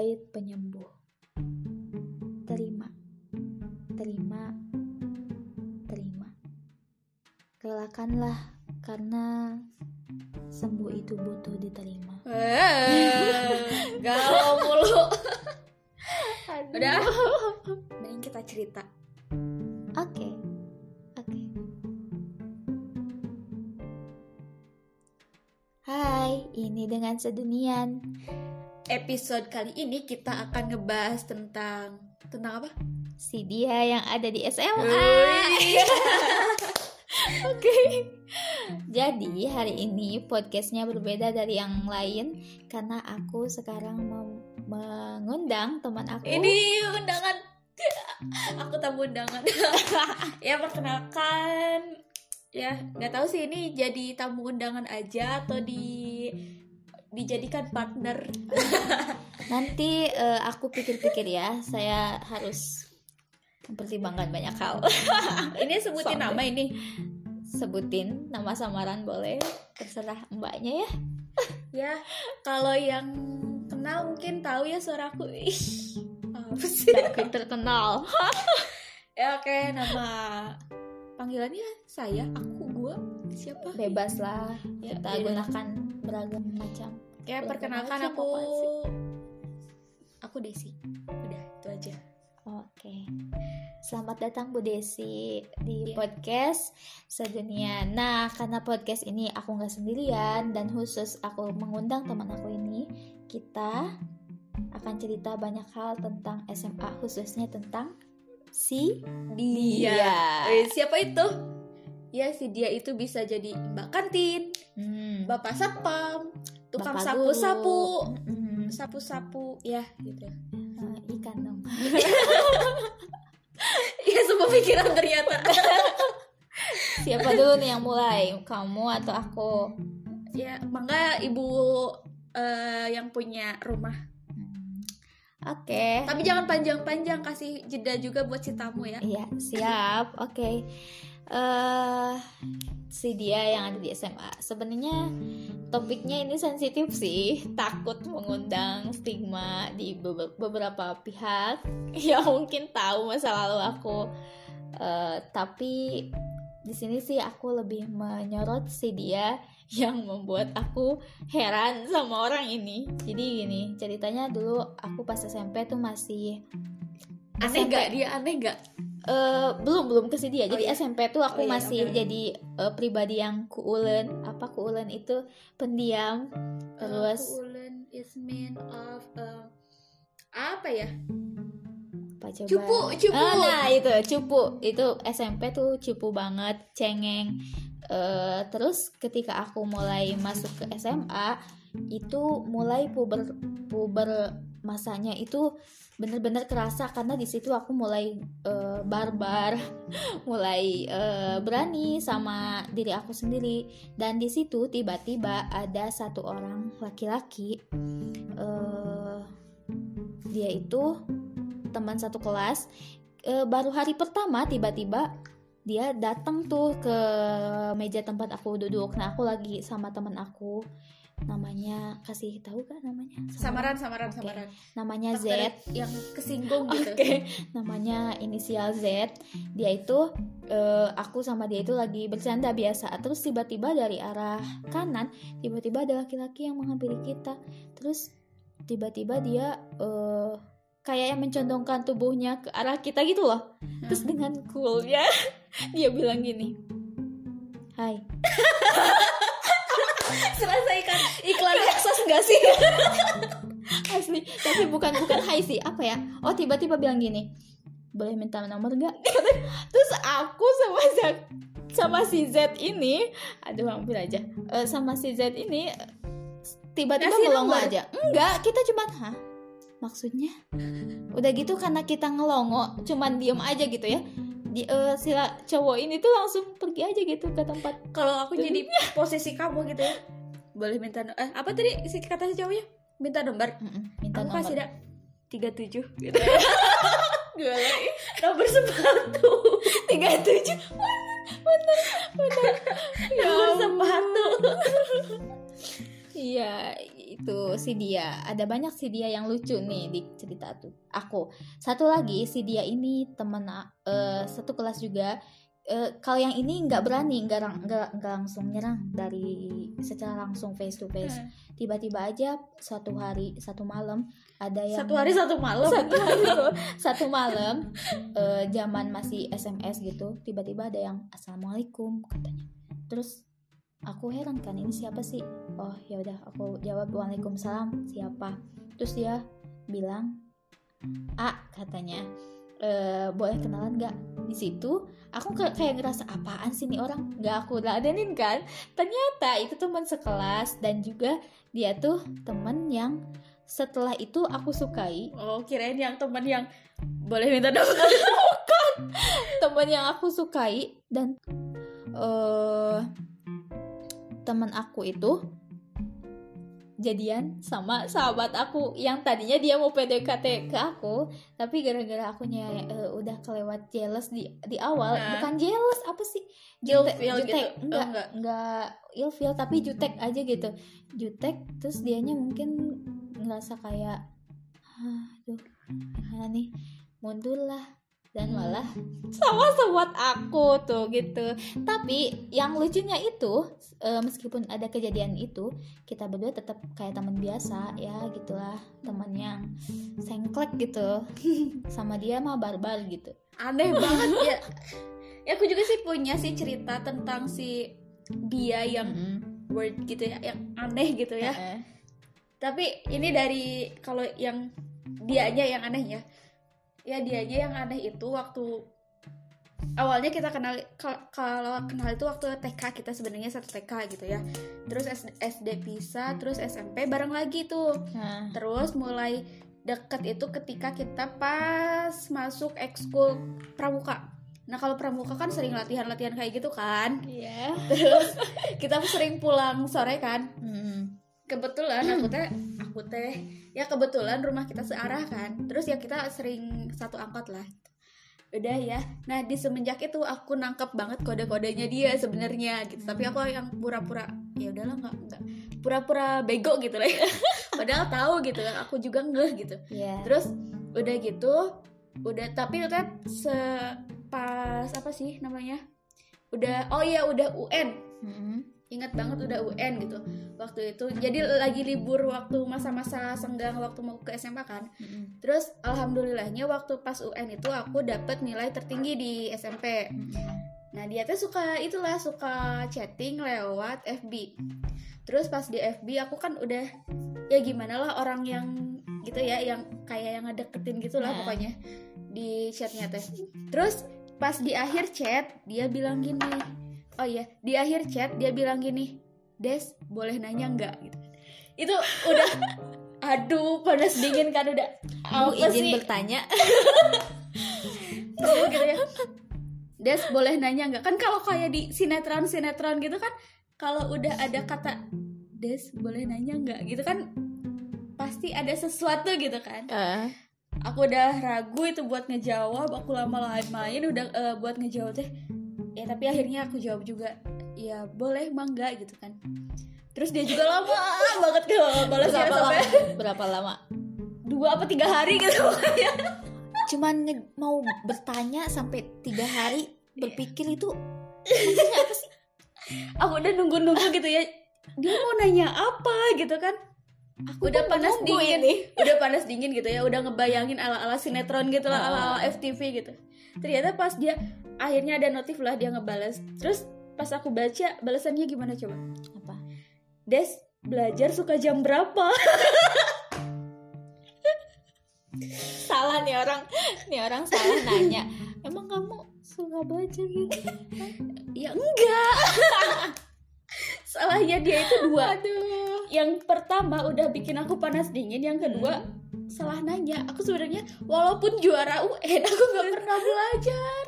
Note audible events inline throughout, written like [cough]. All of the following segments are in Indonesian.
bait penyembuh. Terima, terima, terima. Relakanlah karena sembuh itu butuh diterima. Eh, galau mulu. Udah. Mending kita cerita. Oke, oke. Hai, ini dengan sedunian. Episode kali ini kita akan ngebahas tentang tentang apa? Si dia yang ada di SMA. [laughs] Oke. Jadi hari ini podcastnya berbeda dari yang lain karena aku sekarang mengundang teman aku. Ini undangan. Aku tamu undangan. [laughs] ya perkenalkan. Ya nggak tahu sih ini jadi tamu undangan aja atau di dijadikan partner. Nanti eh, aku pikir-pikir ya, saya harus mempertimbangkan banyak hal. [laughs] ini sebutin nama ini. Sebutin nama samaran boleh, terserah mbaknya ya. [laughs] Ya kalau yang kenal mungkin tahu ya suaraku. Ih, apa sih? Terkenal. [laughs] Ya oke nama panggilannya saya, aku, gua, siapa? Bebas lah, Ya, kita bebas. gunakan beragam macam. Ya perkenalkan aku aku Desi. Udah itu aja. Oke. Selamat datang Bu Desi di Iya. podcast Sedunia. Nah, karena podcast ini aku nggak sendirian dan khusus aku mengundang teman aku ini, kita akan cerita banyak hal tentang SMA khususnya tentang si dia. Eh, siapa itu? Ya si dia itu bisa jadi mbak kantin, Hmm, bapak satpam, tukang Bapak sapu-sapu, guru. Hmm, sapu-sapu, ya gitu. eh, ikan dong. [laughs] Ya semua pikiran ternyata. [laughs] Siapa dulu nih yang mulai? Kamu atau aku? ya mangga ibu eh, yang punya rumah. Oke. Tapi jangan panjang-panjang kasih jeda juga buat si tamu ya. Iya, siap. Oke. Eh si dia yang ada di SMA. Sebenarnya topiknya ini sensitif sih. Takut mengundang stigma di bebe- beberapa pihak [laughs] yang mungkin tahu masa lalu aku. Eh, tapi di sini sih aku lebih menyorot si dia yang membuat aku heran sama orang ini. Jadi gini, ceritanya dulu aku pas SMP tuh masih Aneh SMP. gak dia aneh gak? Eh, belum belum ke si dia. Oh, Jadi iya. SMP tuh aku Oh, iya, masih oke. jadi eh, pribadi yang kuulen. Apa kuulen itu pendiam. Terus Ulen is mean of uh, apa ya? apa coba? Cupu, cupu. Ah, nah itu cupu. Itu SMP tuh cupu banget, cengeng. Eh, terus ketika aku mulai masuk ke SMA itu mulai puber puber masanya itu bener-bener kerasa karena di situ aku mulai eh, barbar, [laughs] mulai eh, berani sama diri aku sendiri. Dan di situ tiba-tiba ada satu orang laki-laki eh dia itu teman satu kelas Eh, baru hari pertama tiba-tiba dia datang tuh ke meja tempat aku duduk. Nah aku lagi sama teman aku namanya kasih tahu kan namanya Samaran, samaran, Oke. samaran. namanya Z yang kesinggung gitu. Oke, [laughs] namanya inisial Z. Dia itu eh, aku sama dia itu lagi bercanda biasa. Terus tiba-tiba dari arah kanan, tiba-tiba ada laki-laki yang menghampiri kita. Terus tiba-tiba dia eh, kayak yang mencondongkan tubuhnya ke arah kita gitu loh. Terus dengan coolnya [laughs] dia bilang gini, Hai. [laughs] [laughs] Serasa ikan iklan Hexos enggak sih? [laughs] asli tapi bukan bukan hai sih apa ya? Oh tiba-tiba bilang gini boleh minta nomor gak [laughs] terus aku sama Z sama si Z ini aduh hampir aja Eh, sama si Z ini tiba-tiba melongo nomor? aja. Enggak kita cuman hah? Maksudnya? Udah gitu karena kita ngelongo cuman diem aja gitu ya di eh, si cowok ini tuh langsung pergi aja gitu ke tempat Kalau aku jadi [laughs] posisi kamu gitu ya. Boleh minta no- eh apa tadi si kata si cowoknya? Minta nomor. Mm-mm, minta Aku nomor kasih dah 37 gitu. Gue lagi nomor sepatu. [laughs] tiga tujuh bener bener [laughs] ya Nomor sepatu. Iya, itu si dia ada banyak si dia yang lucu nih di cerita tuh. Aku satu lagi si dia ini temen eh, satu kelas juga Eh, kalau yang ini nggak berani nggak nggak langsung nyerang dari secara langsung face to face. Hmm. tiba-tiba aja suatu hari satu malam ada yang satu hari satu malam? Satu hari [laughs] satu malam eh, zaman masih SMS gitu tiba-tiba ada yang assalamualaikum katanya. Terus aku heran kan ini siapa sih? Oh ya udah aku jawab waalaikumsalam siapa? Terus dia bilang A katanya. "Eh, boleh kenalan nggak? Di situ aku kayak ngerasa apaan sih nih orang? Nggak aku ladenin kan? Ternyata itu teman sekelas dan juga dia tuh temen yang setelah itu aku sukai. Oh kirain yang teman yang boleh minta dong. [laughs] Temen yang aku sukai dan eh teman aku itu jadian sama sahabat aku yang tadinya dia mau PDKT ke aku tapi gara-gara akunya eh, udah kelewat jealous di di awal Nah. bukan jealous apa sih Ilfeel gitu. jutek Oh, enggak enggak. enggak ilfeel tapi jutek aja gitu jutek terus dianya mungkin ngerasa kayak aduh gimana nih mundur lah dan Hmm. malah sama sobat aku tuh gitu. Tapi yang lucunya itu eh, meskipun ada kejadian itu kita berdua tetap kayak teman biasa ya gitulah. Teman yang sengklek gitu. [laughs] Sama dia mah barbar gitu. Aneh [laughs] banget ya. Ya aku juga sih punya sih cerita tentang si dia yang Mm-mm. word gitu ya yang aneh gitu ya. Tapi ini dari kalau yang dianya yang aneh ya ya dianya yang aneh itu waktu awalnya kita kenal kal- kalau kenal itu waktu TK kita sebenarnya satu TK gitu ya. Terus S- SD pisah terus SMP bareng lagi tuh. Nah terus mulai deket itu ketika kita pas masuk ekskul pramuka. Nah kalau pramuka kan sering latihan-latihan kayak gitu kan. Iya. Terus kita sering pulang sore kan. Mm. Kebetulan aku teh aku teh ya kebetulan rumah kita searah kan. Terus ya kita sering satu angkot lah. Udah ya. Nah di semenjak itu aku nangkep banget kode-kodenya dia sebenarnya gitu. Tapi aku yang pura-pura ya udahlah nggak nggak pura-pura bego gitu lah ya. [laughs] padahal tahu gitu kan aku juga ngeh gitu. Iya. terus udah gitu udah tapi udah se pas apa sih namanya? Udah oh iya udah UN Mm-mm. Ingat banget udah UN gitu waktu itu jadi lagi libur waktu masa-masa senggang waktu mau ke SMA kan Mm-mm. terus alhamdulillahnya waktu pas UN itu aku dapet nilai tertinggi di SMP Mm-mm. nah dia tuh suka itulah suka chatting lewat FB terus pas di FB aku kan udah ya gimana lah orang yang gitu ya yang kayak yang ngedeketin gitu lah Nah. pokoknya di chatnya teh terus pas di akhir chat dia bilang gini oh iya di akhir chat dia bilang gini Des boleh nanya nggak? Gitu. Itu udah [laughs] aduh panas dingin kan udah. Aku apa izin sih? bertanya. [laughs] Ngomong gitu ya. Des boleh nanya nggak? Kan kalau kayak di sinetron sinetron gitu kan kalau udah ada kata Des boleh nanya nggak? Gitu kan pasti ada sesuatu gitu kan. Eh, aku udah ragu itu buat ngejawab aku lama main udah eh, buat ngejawab teh ya tapi akhirnya aku jawab juga ya boleh enggak? Gitu kan. Terus dia juga lama [laughs] banget ke balasnya berapa sampai lama? Berapa lama? Dua apa tiga hari gitu. [laughs] Cuman nge- mau bertanya sampai tiga hari berpikir itu maksudnya apa sih? Aku udah nunggu-nunggu gitu ya. Dia mau nanya apa gitu kan. Aku udah panas dingin ini udah panas dingin gitu ya. Udah ngebayangin ala-ala sinetron gitu lah Ah. ala-ala FTV gitu ternyata pas dia akhirnya ada notif lah dia ngebales. Terus pas aku baca balasannya gimana coba? Apa? Des belajar suka jam berapa? Salah nih orang. Nih orang salah nanya. Emang kamu suka belajar gitu? Ya enggak. Salahnya dia itu dua. Aduh. Yang pertama udah bikin aku panas dingin yang kedua salah nanya. Aku sebenarnya walaupun juara UN aku nggak pernah belajar.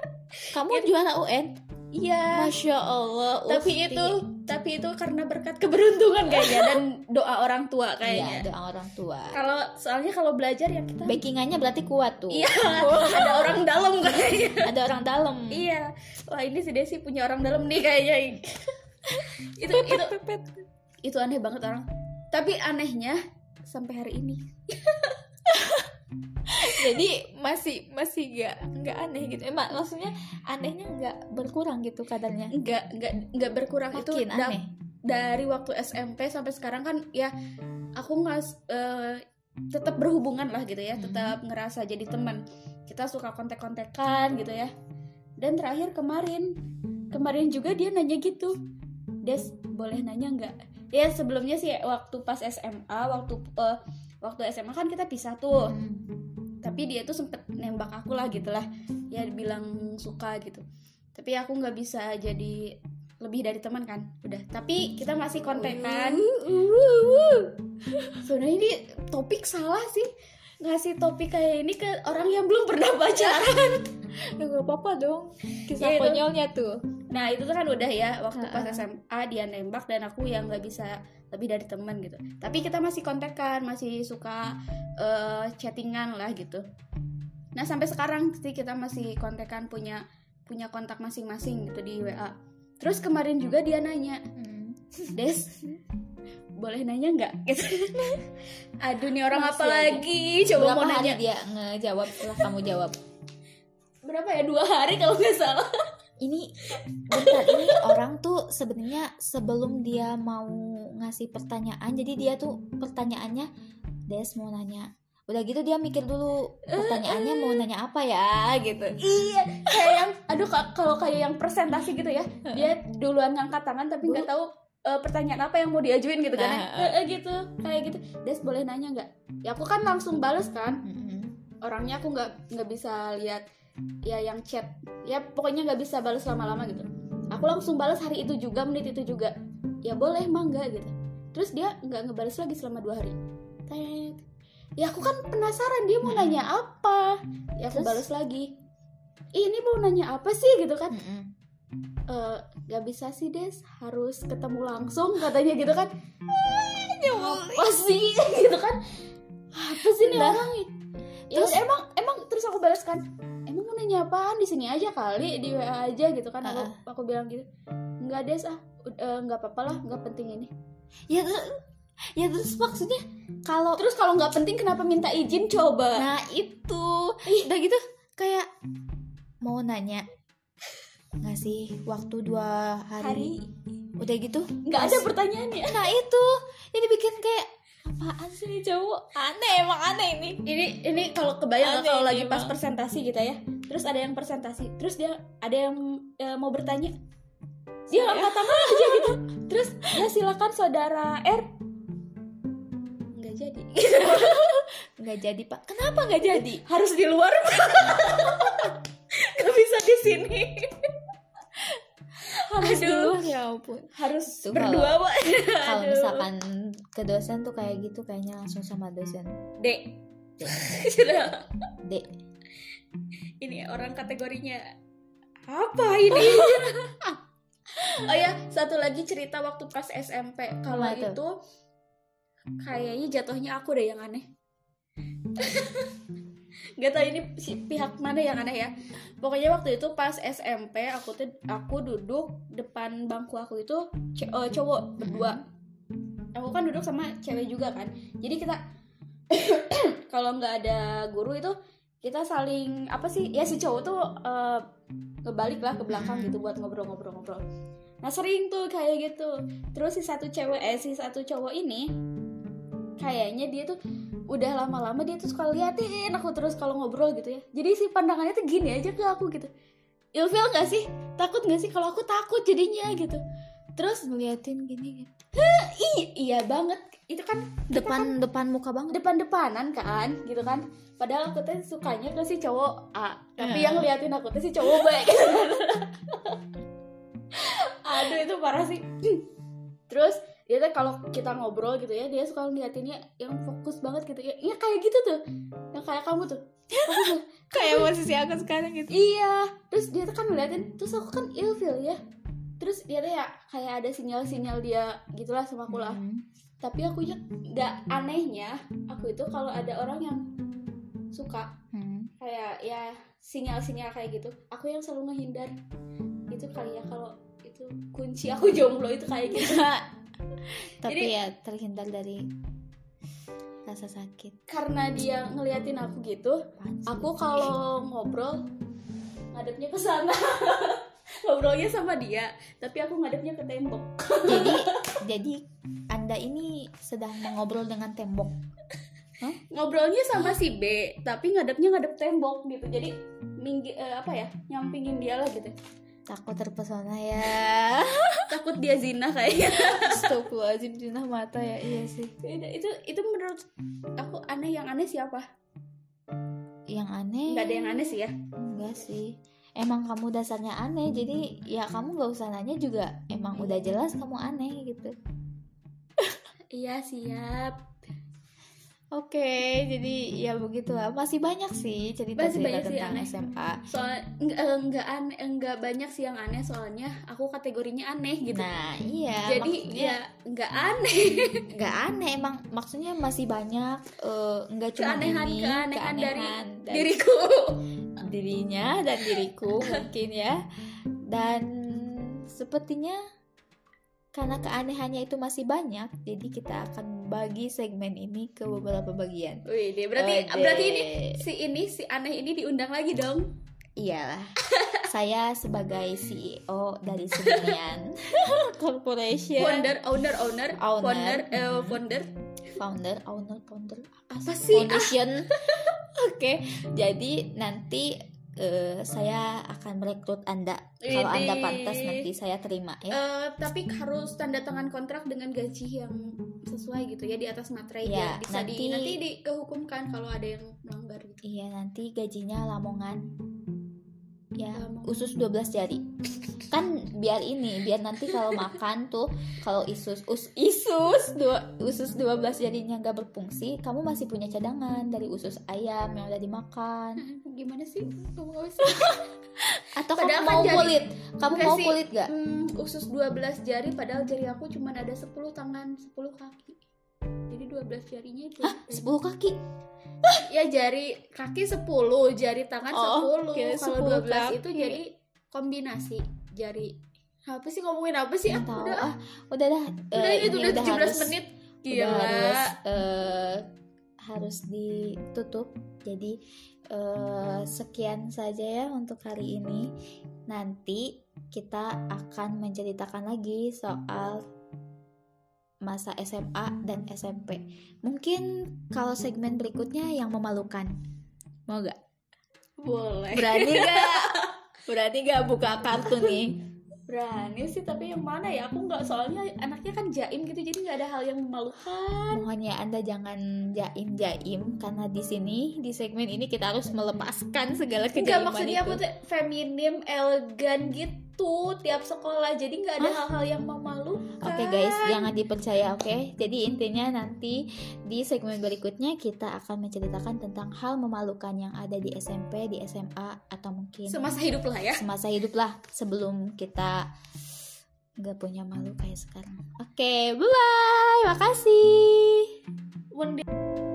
Kamu juara UN iya. Masya Allah tapi itu tapi itu karena berkat keberuntungan kayaknya dan doa orang tua iya kayaknya doa orang tua. Kalau soalnya kalau belajar ya kita backingannya berarti kuat tuh. Iya ada orang dalam kayaknya. Ada orang dalam. Iya. Wah ini si Desi punya orang dalam nih kayaknya. [laughs] Itu itu itu aneh banget orang. Tapi anehnya sampai hari ini [laughs] jadi masih masih nggak nggak aneh gitu. Emang maksudnya anehnya nggak berkurang gitu kadarnya? Nggak nggak nggak berkurang. Itu makin da- aneh. dari waktu SMP sampai sekarang kan ya aku nggak eh, tetap berhubungan lah gitu ya. Tetap ngerasa jadi teman. Kita suka kontek-kontekan gitu ya. Dan terakhir kemarin kemarin juga dia nanya gitu. Des boleh nanya nggak? Ya sebelumnya sih waktu pas SMA waktu eh, waktu SMA kan kita pisah tuh. Hmm. tapi dia tuh sempet nembak aku lah gitu lah. Ya bilang suka gitu. Tapi aku nggak bisa jadi lebih dari teman kan. Udah. Tapi kita masih kontekan sebenarnya ini topik salah sih. Ngasih topik kayak ini ke orang yang belum pernah pacaran. Ya [laughs] nggak apa-apa dong. Kisah Ya, konyolnya tuh. Nah itu tuh kan udah ya. Waktu pas. SMA dia nembak dan aku yang nggak bisa lebih dari teman gitu. Tapi kita masih kontekan masih suka eh, chattingan lah gitu. Nah sampai sekarang sih kita masih kontekan punya punya kontak masing-masing gitu di WA terus kemarin juga dia nanya Hmm. Des boleh nanya nggak? Gitu. [laughs] Aduh nih orang Masih apa aja. lagi? Coba berapa mau nanya. dia ngejawab? Setelah kamu jawab. Berapa ya? Dua hari kalau nggak salah ini bentar ini orang tuh sebenarnya sebelum dia mau ngasih pertanyaan jadi dia tuh pertanyaannya Des mau nanya udah gitu dia mikir dulu pertanyaannya mau nanya apa ya gitu. Iya kayak yang aduh ka- kalau kayak yang presentasi gitu ya dia duluan ngangkat tangan tapi nggak tahu eh, pertanyaan apa yang mau diajuin gitu kan Nah, eh, gitu kayak gitu. Des boleh nanya nggak? Ya aku kan langsung bales kan. Orangnya aku nggak nggak bisa lihat ya yang chat. Ya pokoknya nggak bisa balas lama-lama gitu. Aku langsung balas hari itu juga menit itu juga. Ya boleh mangga gitu. Terus dia nggak ngebales lagi selama dua hari. Tet. ya aku kan penasaran dia mau nanya apa? Ya aku balas lagi. Ini mau nanya apa sih gitu kan? Mm-mm. Eh, nggak bisa sih des. Harus ketemu langsung katanya gitu kan? [laughs] Apa sih? [laughs] Gitu kan? Apa sih nih orang? Ya Terus? terus? emang emang terus aku balas kan mau nanya apaan? Di sini aja kali di WA aja gitu kan aku Ah. aku bilang gitu. Nggak des ah eh, nggak apa-apa lah nggak penting ini. Ya terus ya terus maksudnya kalau terus kalau nggak penting kenapa minta izin coba? Nah itu. Udah gitu kayak mau nanya ngasih waktu dua hari, hari. Udah gitu? Nggak ada pertanyaannya. Nah itu. Jadi bikin kayak apaan sih cowok? Aneh emang aneh ini. Ini ini kalau kebayang kalau ini lagi pas presentasi gitu ya terus ada yang presentasi terus dia ada yang eh, mau bertanya. Dia Saya? angkat tangan aja gitu. Terus ya silakan saudara R. Nggak jadi. [laughs] Nggak jadi pak. Kenapa nggak jadi? Harus di luar [laughs] nggak bisa di sini. Harus di luar ya ampun. Harus Tuh, berdua pak. kalau misalkan ke dosen tuh kayak gitu kayaknya langsung sama dosen. Dek [laughs] sudah. Dek orang kategorinya apa ini? [laughs] Oh ya satu lagi cerita waktu pas SMP kalau tuh? itu kayaknya jatuhnya aku deh yang aneh. [laughs] Gak tau ini si pihak mana yang aneh ya. Pokoknya waktu itu pas SMP aku tuh aku duduk depan bangku aku itu eh, cowok berdua. Aku kan duduk sama cewek juga kan. Jadi kita [coughs] kalau nggak ada guru itu kita saling apa sih ya si cowok tuh eh, ngebalik lah ke belakang gitu buat ngobrol-ngobrol-ngobrol. Nah sering tuh kayak gitu. Terus si satu cewek eh si satu cowok ini kayaknya dia tuh udah lama-lama dia tuh suka liatin aku terus kalau ngobrol gitu ya. Jadi si pandangannya tuh gini aja ke aku gitu. Ilfil nggak sih? Takut nggak sih kalau aku takut jadinya gitu. Terus ngeliatin gini gitu. iya banget. Itu kan depan depan muka banget depan-depanan kan gitu kan padahal aku tuh sukanya ke si cowok A tapi Hmm. yang ngeliatin aku tuh si cowok B. Aduh itu parah sih. Terus dia tuh kalau kita ngobrol gitu ya dia suka ngeliatinnya yang fokus banget gitu ya. Iya kayak gitu tuh. Yang kayak kamu tuh. Kayak posisi aku sekarang gitu. Iya. Terus dia tuh kan ngeliatin terus aku kan ilfil ya. Terus dia tuh ya kayak ada sinyal-sinyal dia gitulah sama aku lah. Hmm. tapi aku ya anehnya aku itu kalau ada orang yang suka. Hmm. kayak ya sinyal-sinyal kayak gitu. Aku yang selalu ngehindar. Itu kali ya kalau itu kunci aku [laughs] jomblo itu kayak gitu. [laughs] Tapi Jadi- ya terhindar dari rasa sakit. Karena dia ngeliatin aku gitu aku kalau ngobrol ngadepnya ke sana. [laughs] Ngobrolnya sama dia tapi aku ngadepnya ke tembok. Jadi jadi anda ini sedang mengobrol dengan tembok ngobrolnya sama si B tapi ngadepnya ngadep tembok gitu. Jadi minggi eh, apa ya nyampingin dia lah gitu. Takut terpesona ya. [laughs] Takut dia zina kayaknya. Astagfirullahaladzim jinah mata ya. Iya sih. Itu itu menurut aku aneh yang aneh siapa? Yang aneh? Nggak ada yang aneh sih ya? Enggak sih. Emang kamu dasarnya aneh jadi ya kamu nggak usah nanya juga. Emang udah jelas kamu aneh gitu. [laughs] Iya siap oke jadi ya begitulah. Masih banyak sih cerita Masih cerita banyak sih tentang aneh. SMA soal nggak eh, nggak aneh nggak banyak sih yang aneh soalnya aku kategorinya aneh gitu. Nah iya jadi maksudnya ya nggak aneh. [laughs] Nggak aneh emang maksudnya masih banyak eh, nggak cuma Keanehan- ini keanehan dari keanehan dari diriku. [laughs] dirinya dan diriku mungkin ya. Dan sepertinya karena keanehannya itu masih banyak jadi kita akan bagi segmen ini ke beberapa bagian Wih, deh, berarti Ode. berarti ini si ini si aneh ini diundang lagi dong. iyalah [laughs] saya sebagai CEO dari Seminian [laughs] Corporation Founder, owner, owner, Owner. founder, eh, founder. founder owner founder Apa sih? foundation [laughs] oke jadi nanti eh, saya akan merekrut anda. Kalau anda pantas nanti saya terima ya. Eh, tapi harus tanda tangan kontrak dengan gaji yang sesuai gitu ya di atas materai Ya, ya, bisa di nanti- nanti di kehukumkan kalau ada yang melanggar gitu. Iya nanti gajinya lamongan. Ya Lamongan. usus 12 jari Kan biar ini Biar nanti kalau makan tuh Kalau isus us, Isus dua, Usus 12 jarinya nggak berfungsi Kamu masih punya cadangan Dari usus ayam yang udah dimakan Gimana sih? Apa sih? [laughs] Atau Padahal kamu kan mau jadi- kulit Kamu mau sih. kulit gak? Hmm, usus 12 jari padahal jari aku cuma ada 10 tangan, 10 kaki. Jadi 12 jarinya itu. Hah 10 kaki? Ya jari kaki 10, jari tangan Oh, 10. kira Kalau 10 12 itu kaki. jadi kombinasi jari. Apa sih ngomongin apa sih? Ah, tahu. Udah, ah Udah dah. Udah eh, ini udah udah 17 harus- menit. udah Gila. harus eh, harus ditutup. Jadi eh, sekian saja ya untuk hari ini. Nanti kita akan menceritakan lagi soal masa SMA dan SMP mungkin kalau segmen berikutnya yang memalukan. Mau gak Boleh. berani gak [laughs] berani gak buka kartu nih Berani sih tapi yang mana ya? Aku nggak soalnya anaknya kan jaim gitu jadi nggak ada hal yang memalukan. Mohon ya Anda jangan jaim-jaim karena di sini di segmen ini kita harus melepaskan segala Enggak kejaiman maksudnya itu. aku tuh feminim, elegan gitu tiap sekolah. Jadi nggak ada hal-hal yang memalukan. Oke guys, jangan dipercaya oke. Jadi intinya nanti di segmen berikutnya kita akan menceritakan tentang hal memalukan yang ada di SMP, di SMA atau mungkin semasa hidup lah ya. semasa hidup lah sebelum kita nggak punya malu kayak sekarang. Oke, bye bye. Makasih. Mending